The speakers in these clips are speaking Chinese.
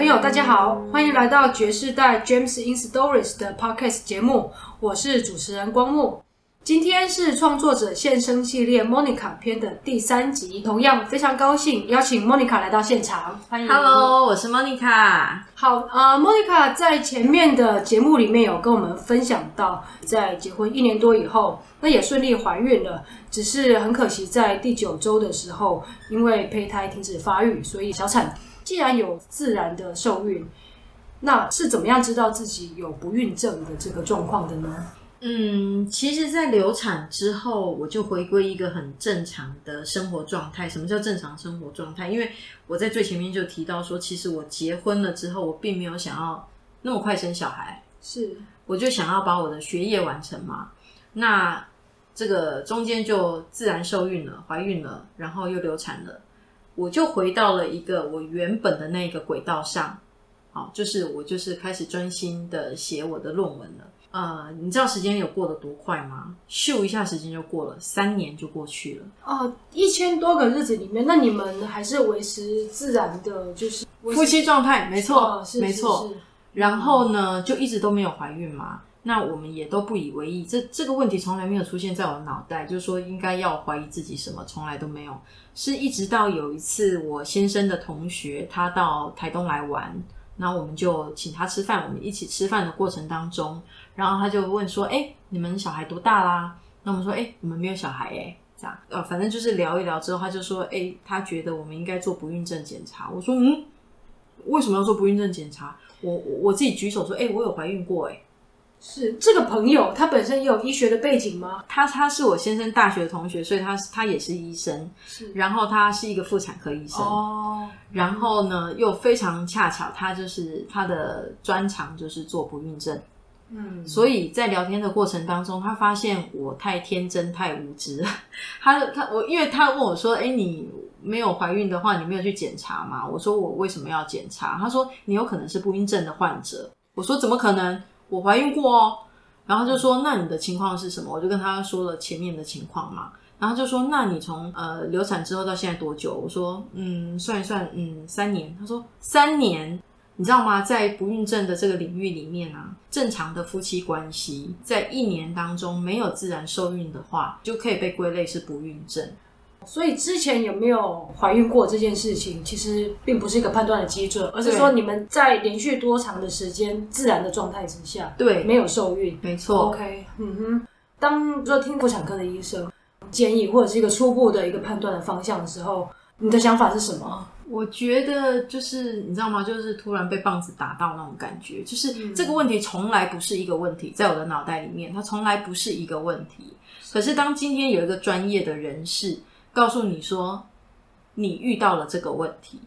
朋友，大家好，欢迎来到爵士代 James in Stories 的 Podcast 节目，我是主持人光木。今天是创作者现身系列 Monica 篇的第三集，同样非常高兴邀请 Monica 来到现场，欢迎。Hello，我是 Monica。好，呃，Monica 在前面的节目里面有跟我们分享到，在结婚一年多以后，那也顺利怀孕了，只是很可惜在第九周的时候，因为胚胎停止发育，所以小产。既然有自然的受孕，那是怎么样知道自己有不孕症的这个状况的呢？嗯，其实，在流产之后，我就回归一个很正常的生活状态。什么叫正常生活状态？因为我在最前面就提到说，其实我结婚了之后，我并没有想要那么快生小孩，是，我就想要把我的学业完成嘛。那这个中间就自然受孕了，怀孕了，然后又流产了，我就回到了一个我原本的那个轨道上。好，就是我就是开始专心的写我的论文了。呃，你知道时间有过得多快吗？咻一下，时间就过了，三年就过去了。哦，一千多个日子里面，那你们还是维持自然的，就是夫妻状态，没错，哦、是没错。然后呢，就一直都没有怀孕嘛。那我们也都不以为意，这这个问题从来没有出现在我脑袋，就是说应该要怀疑自己什么，从来都没有。是一直到有一次，我先生的同学他到台东来玩。那我们就请他吃饭，我们一起吃饭的过程当中，然后他就问说：“哎，你们小孩多大啦？”那我们说：“哎，我们没有小孩哎。”这样，呃，反正就是聊一聊之后，他就说：“哎，他觉得我们应该做不孕症检查。”我说：“嗯，为什么要做不孕症检查？”我我自己举手说：“哎，我有怀孕过哎。”是这个朋友，他本身也有医学的背景吗？他他是我先生大学的同学，所以他他也是医生，是。然后他是一个妇产科医生哦。然后呢，又非常恰巧，他就是他的专长就是做不孕症，嗯。所以在聊天的过程当中，他发现我太天真太无知 了。他他我，因为他问我说：“哎，你没有怀孕的话，你没有去检查吗？”我说：“我为什么要检查？”他说：“你有可能是不孕症的患者。”我说：“怎么可能？”我怀孕过哦，然后就说，那你的情况是什么？我就跟他说了前面的情况嘛，然后就说，那你从呃流产之后到现在多久？我说嗯，算一算，嗯，三年。他说三年，你知道吗？在不孕症的这个领域里面啊，正常的夫妻关系在一年当中没有自然受孕的话，就可以被归类是不孕症。所以之前有没有怀孕过这件事情，其实并不是一个判断的基准，而是说你们在连续多长的时间自然的状态之下，对，没有受孕，没错。OK，嗯哼。当说听妇产科的医生建议或者是一个初步的一个判断的方向的时候，你的想法是什么？我觉得就是你知道吗？就是突然被棒子打到那种感觉，就是这个问题从来不是一个问题，在我的脑袋里面，它从来不是一个问题。可是当今天有一个专业的人士。告诉你说，你遇到了这个问题，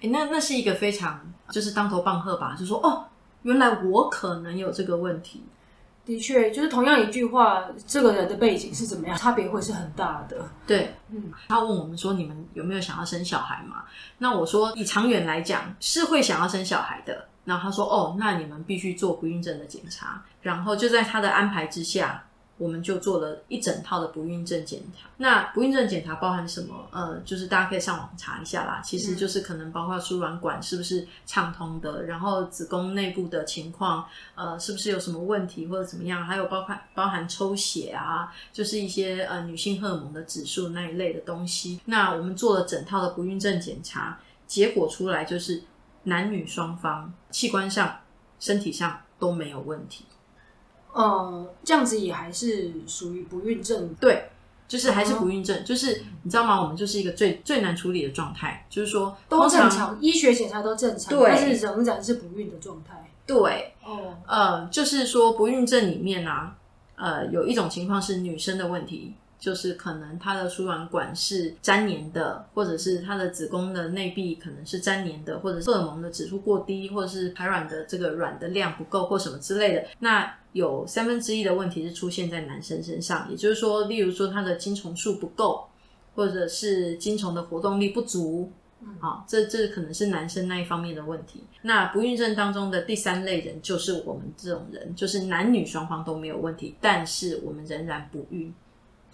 诶，那那是一个非常就是当头棒喝吧，就说哦，原来我可能有这个问题。的确，就是同样一句话，这个人的背景是怎么样，差别会是很大的。对，嗯，他问我们说，你们有没有想要生小孩嘛？那我说，以长远来讲，是会想要生小孩的。然后他说，哦，那你们必须做不孕症的检查。然后就在他的安排之下。我们就做了一整套的不孕症检查。那不孕症检查包含什么？呃，就是大家可以上网查一下啦。其实就是可能包括输卵管是不是畅通的，然后子宫内部的情况，呃，是不是有什么问题或者怎么样？还有包括包含抽血啊，就是一些呃女性荷尔蒙的指数那一类的东西。那我们做了整套的不孕症检查，结果出来就是男女双方器官上、身体上都没有问题。呃，这样子也还是属于不孕症，对，就是还是不孕症，嗯、就是你知道吗？我们就是一个最最难处理的状态，就是说都正常，医学检查都正常，但是仍然是不孕的状态。对，哦，呃，就是说不孕症里面啊，呃，有一种情况是女生的问题。就是可能她的输卵管是粘连的，或者是她的子宫的内壁可能是粘连的，或者是荷尔蒙的指数过低，或者是排卵的这个卵的量不够，或什么之类的。那有三分之一的问题是出现在男生身上，也就是说，例如说他的精虫数不够，或者是精虫的活动力不足，啊，这这可能是男生那一方面的问题。那不孕症当中的第三类人就是我们这种人，就是男女双方都没有问题，但是我们仍然不孕。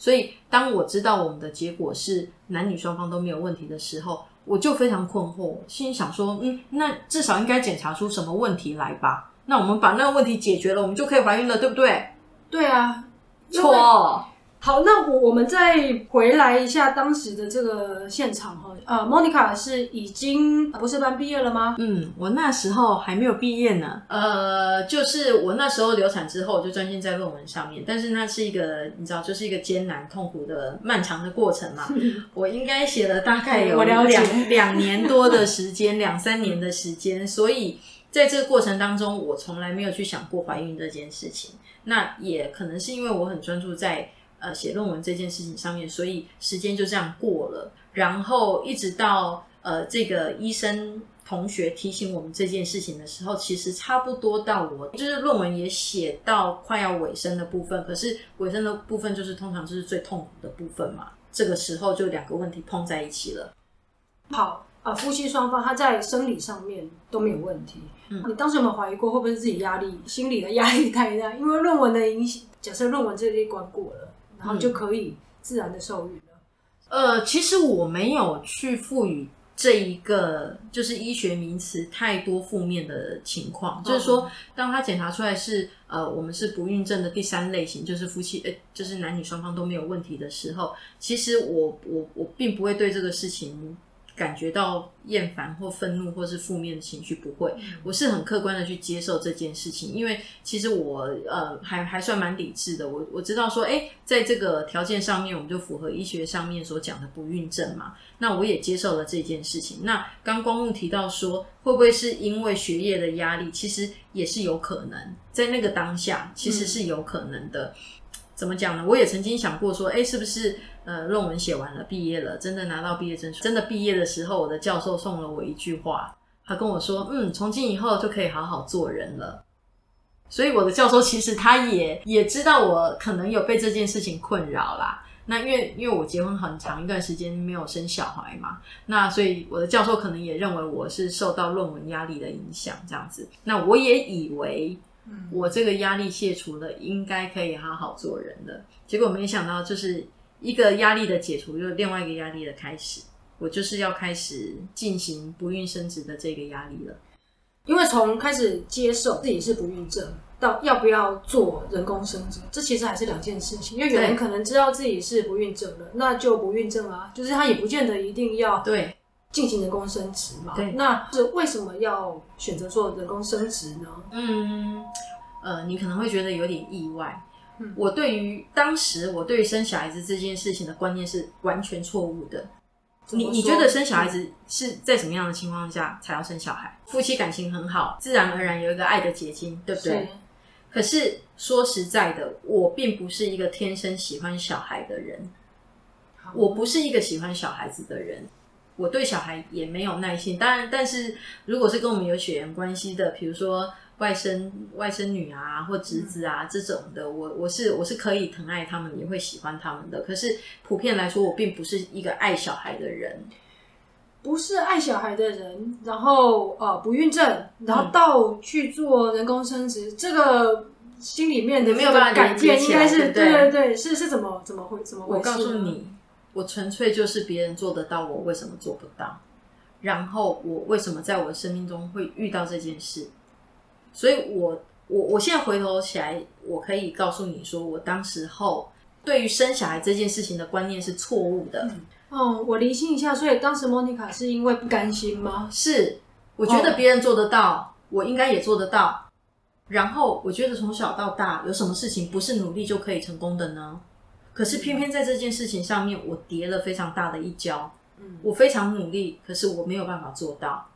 所以，当我知道我们的结果是男女双方都没有问题的时候，我就非常困惑，心里想说，嗯，那至少应该检查出什么问题来吧？那我们把那个问题解决了，我们就可以怀孕了，对不对？对啊，错。好，那我我们再回来一下当时的这个现场哈。呃，Monica 是已经博士班毕业了吗？嗯，我那时候还没有毕业呢。呃，就是我那时候流产之后，就专心在论文上面。但是那是一个你知道，就是一个艰难、痛苦的、漫长的过程嘛。我应该写了大概有两两年多的时间，两三年的时间。所以在这个过程当中，我从来没有去想过怀孕这件事情。那也可能是因为我很专注在。呃，写论文这件事情上面，所以时间就这样过了。然后一直到呃，这个医生同学提醒我们这件事情的时候，其实差不多到我就是论文也写到快要尾声的部分。可是尾声的部分就是通常就是最痛苦的部分嘛。这个时候就两个问题碰在一起了。好啊，夫妻双方他在生理上面都没有问题。嗯，你当时有没有怀疑过会不会是自己压力，心理的压力太大？因为论文的影响，假设论文这一关过了。然后就可以自然的受孕了。呃，其实我没有去赋予这一个就是医学名词太多负面的情况。就是说，当他检查出来是呃，我们是不孕症的第三类型，就是夫妻呃，就是男女双方都没有问题的时候，其实我我我并不会对这个事情。感觉到厌烦或愤怒或是负面的情绪不会，我是很客观的去接受这件事情，因为其实我呃还还算蛮理智的，我我知道说，诶，在这个条件上面，我们就符合医学上面所讲的不孕症嘛，那我也接受了这件事情。那刚光木提到说，会不会是因为学业的压力？其实也是有可能，在那个当下其实是有可能的。嗯、怎么讲呢？我也曾经想过说，诶，是不是？呃，论文写完了，毕业了，真的拿到毕业证书。真的毕业的时候，我的教授送了我一句话，他跟我说：“嗯，从今以后就可以好好做人了。”所以我的教授其实他也也知道我可能有被这件事情困扰啦。那因为因为我结婚很长一段时间没有生小孩嘛，那所以我的教授可能也认为我是受到论文压力的影响这样子。那我也以为我这个压力卸除了，应该可以好好做人了。结果没想到就是。一个压力的解除，又另外一个压力的开始。我就是要开始进行不孕生殖的这个压力了。因为从开始接受自己是不孕症，到要不要做人工生殖，这其实还是两件事情。因为有人可能知道自己是不孕症了，那就不孕症啊，就是他也不见得一定要对进行人工生殖嘛。对，那是为什么要选择做人工生殖呢？嗯，呃，你可能会觉得有点意外。我对于当时我对于生小孩子这件事情的观念是完全错误的。你你觉得生小孩子是在什么样的情况下才要生小孩？夫妻感情很好，自然而然有一个爱的结晶，对不对？是。可是说实在的，我并不是一个天生喜欢小孩的人。我不是一个喜欢小孩子的人，我对小孩也没有耐心。当然，但是如果是跟我们有血缘关系的，比如说。外甥、外甥女啊，或侄子啊，这种的，我我是我是可以疼爱他们，也会喜欢他们的。可是普遍来说，我并不是一个爱小孩的人，不是爱小孩的人。然后呃，不孕症，然后到去做人工生殖，嗯、这个心里面的没有办法改变，应该是对对对，对，是是怎么怎么会怎么回事？我告诉你，我纯粹就是别人做得到，我为什么做不到？然后我为什么在我的生命中会遇到这件事？所以我，我我我现在回头起来，我可以告诉你说，我当时候对于生小孩这件事情的观念是错误的。嗯、哦，我厘清一下，所以当时莫妮卡是因为不甘心吗？是，我觉得别人做得到，哦、我应该也做得到。然后，我觉得从小到大，有什么事情不是努力就可以成功的呢？可是偏偏在这件事情上面，我跌了非常大的一跤。嗯，我非常努力，可是我没有办法做到。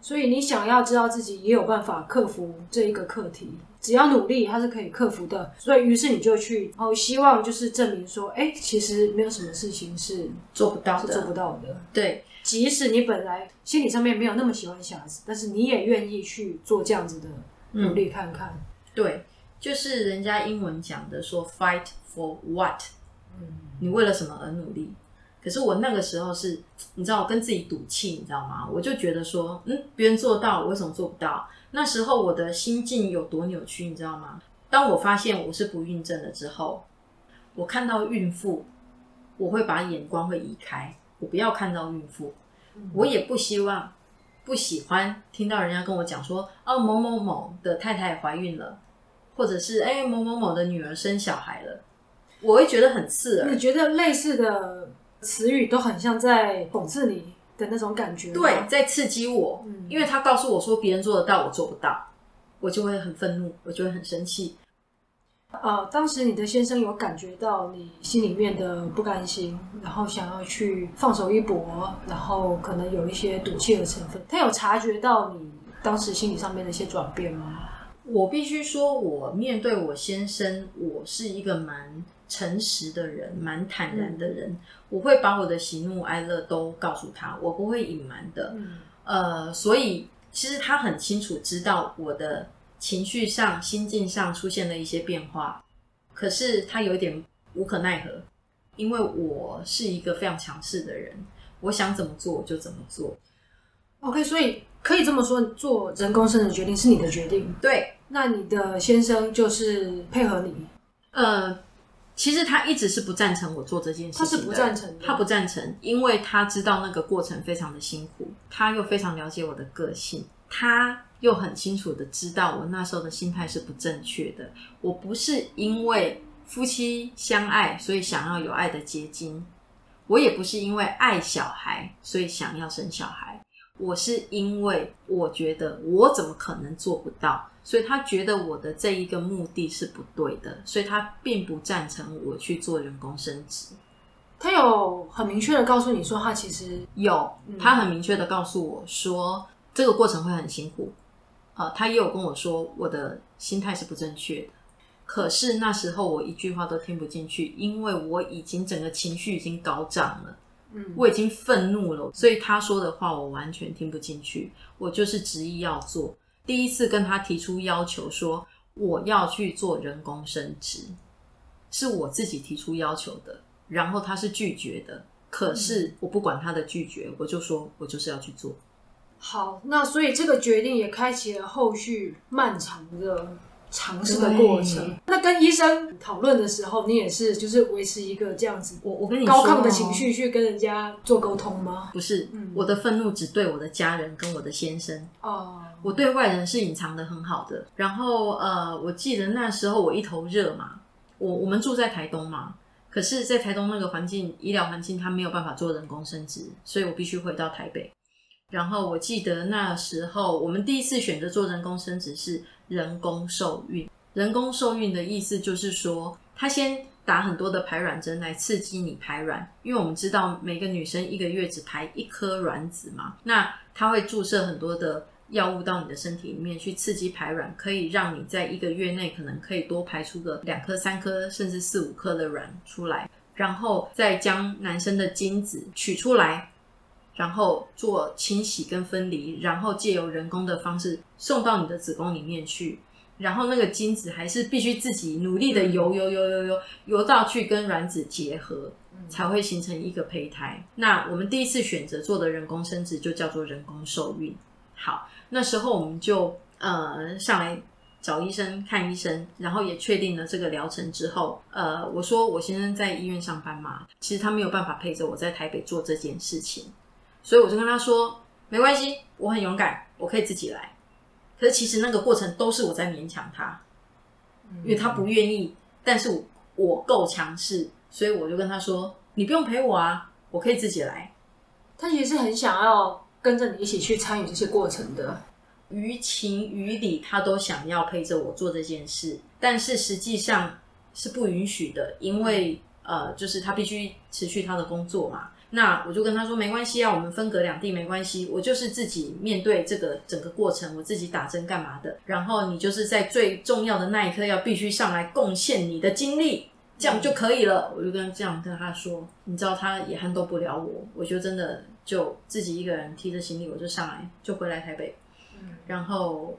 所以你想要知道自己也有办法克服这一个课题，只要努力，它是可以克服的。所以于是你就去，然后希望就是证明说，哎，其实没有什么事情是做不到的，做不到的。对，即使你本来心理上面没有那么喜欢小孩子，但是你也愿意去做这样子的努力看看。嗯，对，就是人家英文讲的说，fight for what？嗯，你为了什么而努力？可是我那个时候是，你知道，我跟自己赌气，你知道吗？我就觉得说，嗯，别人做到，我为什么做不到？那时候我的心境有多扭曲，你知道吗？当我发现我是不孕症了之后，我看到孕妇，我会把眼光会移开，我不要看到孕妇，嗯、我也不希望、不喜欢听到人家跟我讲说，哦，某某某的太太怀孕了，或者是哎，某某某的女儿生小孩了，我会觉得很刺耳。你觉得类似的词语都很像在讽刺你的那种感觉？对，在刺激我，嗯、因为他告诉我说别人做得到，我做不到，我就会很愤怒，我就会很生气。呃，当时你的先生有感觉到你心里面的不甘心，然后想要去放手一搏，然后可能有一些赌气的成分。他有察觉到你当时心理上面的一些转变吗？我必须说，我面对我先生，我是一个蛮诚实的人，蛮坦然的人。嗯、我会把我的喜怒哀乐都告诉他，我不会隐瞒的。嗯、呃，所以其实他很清楚知道我的。情绪上、心境上出现了一些变化，可是他有一点无可奈何，因为我是一个非常强势的人，我想怎么做我就怎么做。OK，所以可以这么说，做人工生的决定是你的决定。对，那你的先生就是配合你？呃，其实他一直是不赞成我做这件事情。他是不赞成的，他不赞成，因为他知道那个过程非常的辛苦，他又非常了解我的个性，他。又很清楚的知道我那时候的心态是不正确的。我不是因为夫妻相爱，所以想要有爱的结晶；我也不是因为爱小孩，所以想要生小孩。我是因为我觉得我怎么可能做不到，所以他觉得我的这一个目的是不对的，所以他并不赞成我去做人工生殖。他有很明确的告诉你说，他其实有，他很明确的告诉我说，这个过程会很辛苦。呃，他也有跟我说，我的心态是不正确的。可是那时候我一句话都听不进去，因为我已经整个情绪已经高涨了，嗯，我已经愤怒了，所以他说的话我完全听不进去。我就是执意要做，第一次跟他提出要求说我要去做人工生殖，是我自己提出要求的，然后他是拒绝的。可是我不管他的拒绝，我就说我就是要去做。好，那所以这个决定也开启了后续漫长的尝试的过程。那跟医生讨论的时候，你也是就是维持一个这样子，我我跟你高亢的情绪去跟人家做沟通吗？不是，嗯、我的愤怒只对我的家人跟我的先生哦，我对外人是隐藏的很好的。然后呃，我记得那时候我一头热嘛，我我们住在台东嘛，可是，在台东那个环境，医疗环境，他没有办法做人工生殖，所以我必须回到台北。然后我记得那时候，我们第一次选择做人工生殖是人工受孕。人工受孕的意思就是说，他先打很多的排卵针来刺激你排卵，因为我们知道每个女生一个月只排一颗卵子嘛，那他会注射很多的药物到你的身体里面去刺激排卵，可以让你在一个月内可能可以多排出个两颗、三颗，甚至四五颗的卵出来，然后再将男生的精子取出来。然后做清洗跟分离，然后借由人工的方式送到你的子宫里面去，然后那个精子还是必须自己努力的游游游游游游到去跟卵子结合，才会形成一个胚胎。那我们第一次选择做的人工生殖就叫做人工受孕。好，那时候我们就呃上来找医生看医生，然后也确定了这个疗程之后，呃我说我先生在医院上班嘛，其实他没有办法陪着我在台北做这件事情。所以我就跟他说，没关系，我很勇敢，我可以自己来。可是其实那个过程都是我在勉强他，因为他不愿意，但是我，我够强势，所以我就跟他说，你不用陪我啊，我可以自己来。他其实是很想要跟着你一起去参与这些过程的，于情于理，他都想要陪着我做这件事，但是实际上是不允许的，因为呃，就是他必须持续他的工作嘛。那我就跟他说没关系啊，我们分隔两地没关系，我就是自己面对这个整个过程，我自己打针干嘛的。然后你就是在最重要的那一刻要必须上来贡献你的精力，这样就可以了。我就跟这样跟他说，你知道他也撼动不了我，我就真的就自己一个人提着行李我就上来就回来台北。然后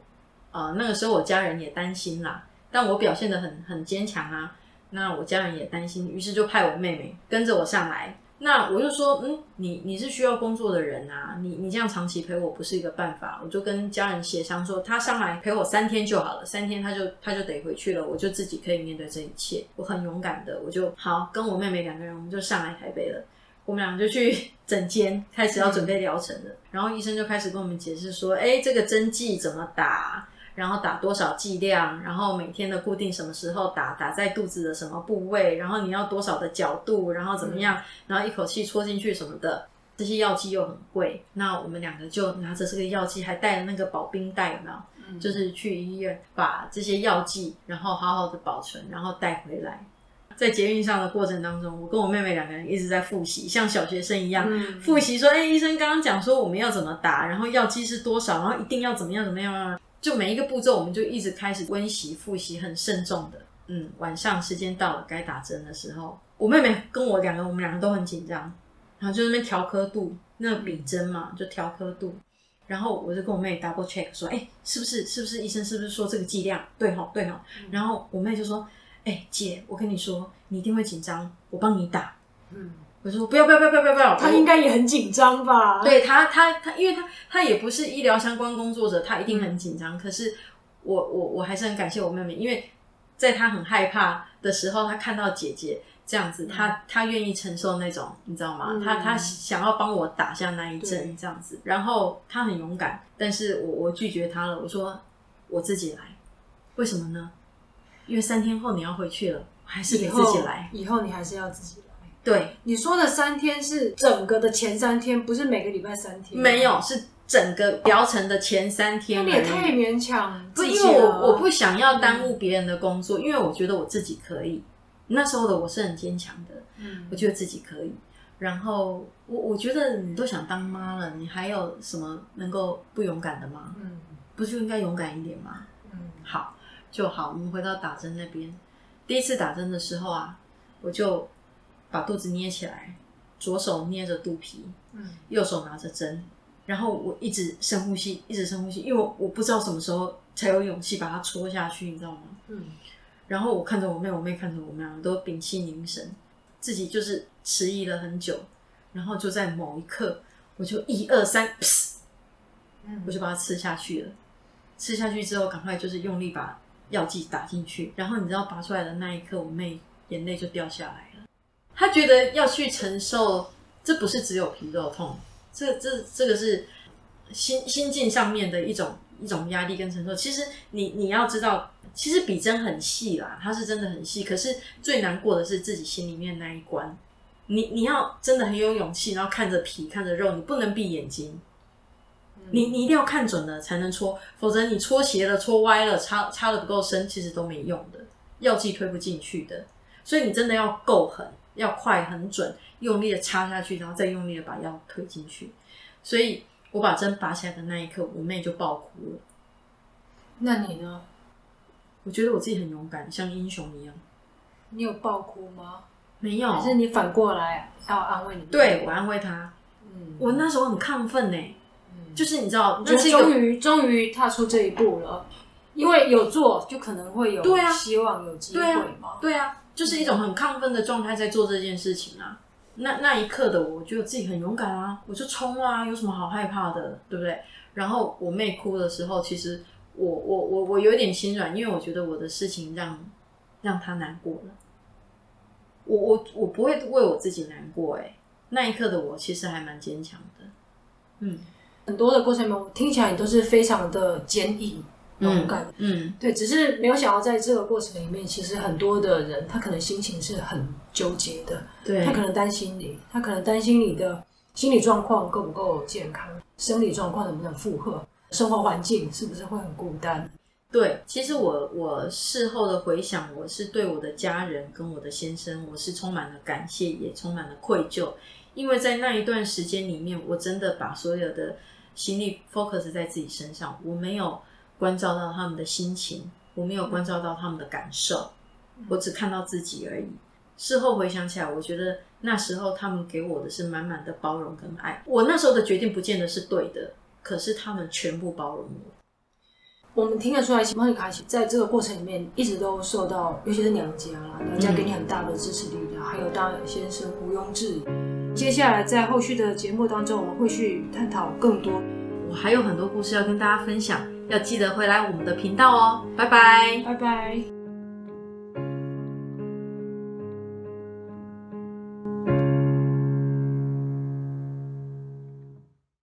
呃那个时候我家人也担心啦，但我表现的很很坚强啊，那我家人也担心，于是就派我妹妹跟着我上来。那我就说，嗯，你你是需要工作的人啊，你你这样长期陪我不是一个办法。我就跟家人协商说，他上来陪我三天就好了，三天他就他就得回去了，我就自己可以面对这一切。我很勇敢的，我就好跟我妹妹两个人，我们就上来台北了。我们俩就去诊间开始要准备疗程了。然后医生就开始跟我们解释说：“哎，这个针剂怎么打？然后打多少剂量？然后每天的固定什么时候打？打在肚子的什么部位？然后你要多少的角度？然后怎么样？嗯、然后一口气戳进去什么的。这些药剂又很贵。那我们两个就拿着这个药剂，还带了那个保冰袋，有没有？嗯、就是去医院把这些药剂，然后好好的保存，然后带回来。”在捷运上的过程当中，我跟我妹妹两个人一直在复习，像小学生一样、嗯、复习说：“哎、欸，医生刚刚讲说我们要怎么打，然后药剂是多少，然后一定要怎么样怎么样。”就每一个步骤，我们就一直开始温习复习，很慎重的。嗯，晚上时间到了该打针的时候，我妹妹跟我两个，我们两个都很紧张，然后就在那边调刻度，那个笔针嘛，就调刻度。然后我就跟我妹 double check 说：“哎、欸，是不是？是不是医生？是不是说这个剂量？对吼，对吼。嗯”然后我妹就说。哎、欸，姐，我跟你说，你一定会紧张，我帮你打。嗯，我说不要不要不要不要不要，他应该也很紧张吧？对他他他，因为他他也不是医疗相关工作者，他一定很紧张。嗯、可是我我我还是很感谢我妹妹，因为在她很害怕的时候，她看到姐姐这样子，嗯、他他愿意承受那种，你知道吗？嗯、他他想要帮我打下那一针，这样子。然后她很勇敢，但是我我拒绝她了，我说我自己来，为什么呢？因为三天后你要回去了，还是得自己来。以后你还是要自己来。对，你说的三天是整个的前三天，不是每个礼拜三天。没有，是整个疗程的前三天。那你也太勉强。不，因为我我不想要耽误别人的工作，嗯、因为我觉得我自己可以。那时候的我是很坚强的，嗯，我觉得自己可以。然后我我觉得你都想当妈了，你还有什么能够不勇敢的吗？嗯，不就应该勇敢一点吗？嗯，好。就好，我们回到打针那边。第一次打针的时候啊，我就把肚子捏起来，左手捏着肚皮，嗯，右手拿着针，然后我一直深呼吸，一直深呼吸，因为我我不知道什么时候才有勇气把它戳下去，你知道吗？嗯。然后我看着我妹，我妹看着我们两个都屏气凝神，自己就是迟疑了很久，然后就在某一刻，我就一二三，嗯，我就把它吃下去了。吃下去之后，赶快就是用力把。药剂打进去，然后你知道拔出来的那一刻，我妹眼泪就掉下来了。她觉得要去承受，这不是只有皮肉痛，这这这个是心心境上面的一种一种压力跟承受。其实你你要知道，其实比针很细啦，它是真的很细。可是最难过的是自己心里面那一关。你你要真的很有勇气，然后看着皮看着肉，你不能闭眼睛。你你一定要看准了才能戳，否则你戳斜了、戳歪了、插插的不够深，其实都没用的，药剂推不进去的。所以你真的要够狠，要快、很准，用力的插下去，然后再用力的把药推进去。所以我把针拔起来的那一刻，我妹就爆哭了。那你呢？我觉得我自己很勇敢，像英雄一样。你有爆哭吗？没有。可是你反过来要安慰你？对，我安慰她。嗯，我那时候很亢奋呢。就是你知道，那终于终于踏出这一步了，因为有做就可能会有对啊，希望有机会嘛。对啊，就是一种很亢奋的状态在做这件事情啊。那那一刻的我，觉得自己很勇敢啊，我就冲啊，有什么好害怕的，对不对？然后我妹哭的时候，其实我我我我有点心软，因为我觉得我的事情让让她难过了。我我我不会为我自己难过，哎，那一刻的我其实还蛮坚强的，嗯。很多的过程中，听起来你都是非常的坚毅、勇敢。嗯，对，只是没有想到在这个过程里面，其实很多的人他可能心情是很纠结的。对，他可能担心你，他可能担心你的心理状况够不够健康，生理状况能不能负荷，生活环境是不是会很孤单？对，其实我我事后的回想，我是对我的家人跟我的先生，我是充满了感谢，也充满了愧疚，因为在那一段时间里面，我真的把所有的。心力 focus 在自己身上，我没有关照到他们的心情，我没有关照到他们的感受，我只看到自己而已。事后回想起来，我觉得那时候他们给我的是满满的包容跟爱。我那时候的决定不见得是对的，可是他们全部包容我。我们听得出来，莫妮卡在这个过程里面一直都受到，尤其是娘家啦，娘家给你很大的支持力量，还有当然先生毋庸置疑。接下来在后续的节目当中，我们会去探讨更多。我还有很多故事要跟大家分享，要记得回来我们的频道哦。拜拜，拜拜。